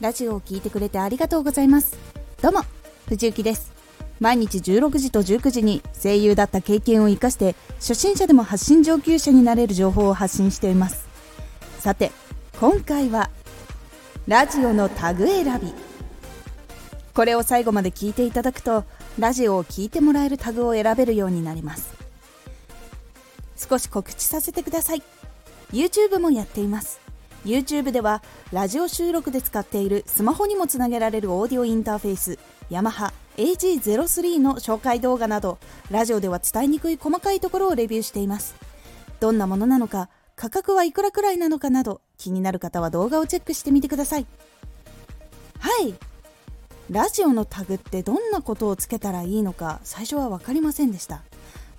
ラジオを聞いてくれてありがとうございます。どうも藤幸です。毎日16時と19時に声優だった経験を生かして初心者でも発信上級者になれる情報を発信しています。さて今回はラジオのタグ選び。これを最後まで聞いていただくとラジオを聞いてもらえるタグを選べるようになります。少し告知させてください。YouTube もやっています。YouTube ではラジオ収録で使っているスマホにもつなげられるオーディオインターフェースヤマハ AG03 の紹介動画などラジオでは伝えにくい細かいところをレビューしています。どんなものなのか価格はいくらくらいなのかなど気になる方は動画をチェックしてみてください。はい。ラジオのタグってどんなことをつけたらいいのか最初は分かりませんでした。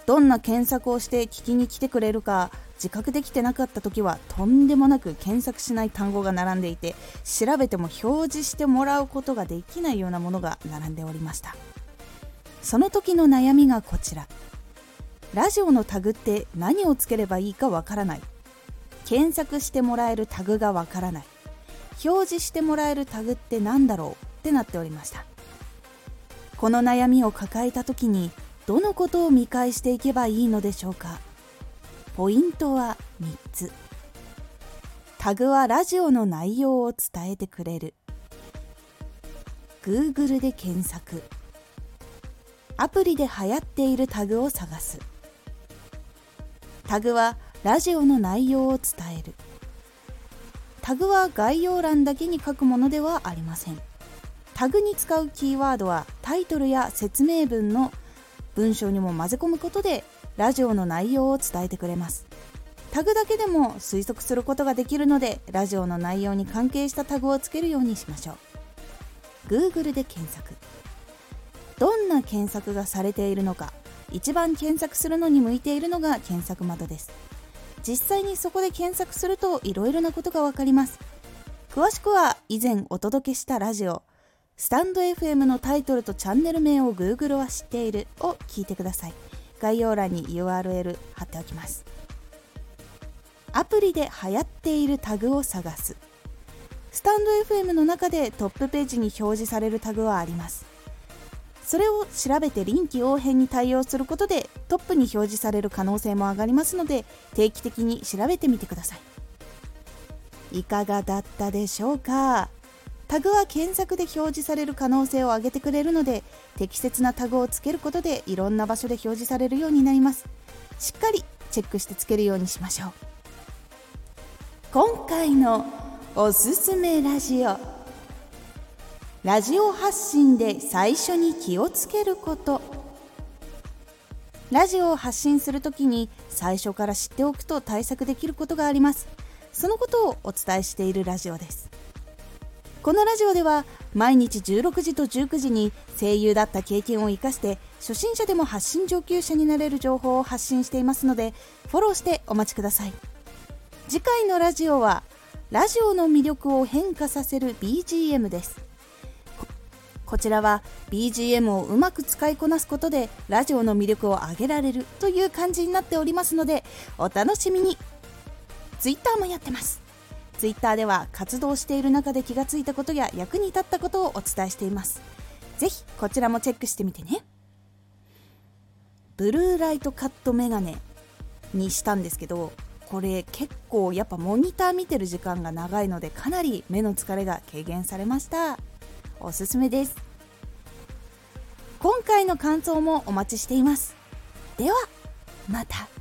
どんな検索をして聞きに来てくれるか自覚できてなかった時はとんでもなく検索しない単語が並んでいて調べても表示してもらうことができないようなものが並んでおりました。その時の悩みがこちら。ラジオのタグって何をつければいいかわからない。検索してもらえるタグがわからない。表示してもらえるタグって何だろうってなっておりました。この悩みを抱えた時にどのことを見返していけばいいのでしょうか？ポイントは3つ。タグはラジオの内容を伝えてくれる。Google で検索。アプリで流行っているタグを探す。タグはラジオの内容を伝える。タグは概要欄だけに書くものではありません。タグに使うキーワードはタイトルや説明文の文章にも混ぜ込むことでラジオの内容を伝えてくれます。タグだけでも推測することができるのでラジオの内容に関係したタグをつけるようにしましょう。Google で検索。どんな検索がされているのか一番検索するのに向いているのが検索窓です。実際にそこで検索するといろいろなことがわかります。詳しくは以前お届けしたラジオスタンド FM のタイトルとチャンネル名を Google は知っているを聞いてください。概要欄に URL 貼っておきます。アプリで流行っているタグを探す。スタンド FM の中でトップページに表示されるタグはあります。それを調べて臨機応変に対応することでトップに表示される可能性も上がりますので定期的に調べてみてください。いかがだったでしょうか？タグは検索で表示される可能性を上げてくれるので適切なタグをつけることでいろんな場所で表示されるようになります。しっかりチェックしてつけるようにしましょう。今回のおすすめラジオ。ラジオ発信で最初に気をつけること。ラジオを発信するときに最初から知っておくと対策できることがあります。そのことをお伝えしているラジオです。このラジオでは毎日16時と19時に声優だった経験を生かして初心者でも発信上級者になれる情報を発信していますのでフォローしてお待ちください。次回のラジオはラジオの魅力を変化させる BGM です。こちらは BGM をうまく使いこなすことでラジオの魅力を上げられるという感じになっておりますのでお楽しみに。Twitter もやってます。Twitter では活動している中で気がついたことや役に立ったことをお伝えしています。ぜひこちらもチェックしてみてね。ブルーライトカットメガネにしたんですけどこれ結構やっぱモニター見てる時間が長いのでかなり目の疲れが軽減されました。おすすめです。今回の感想もお待ちしています。ではまた。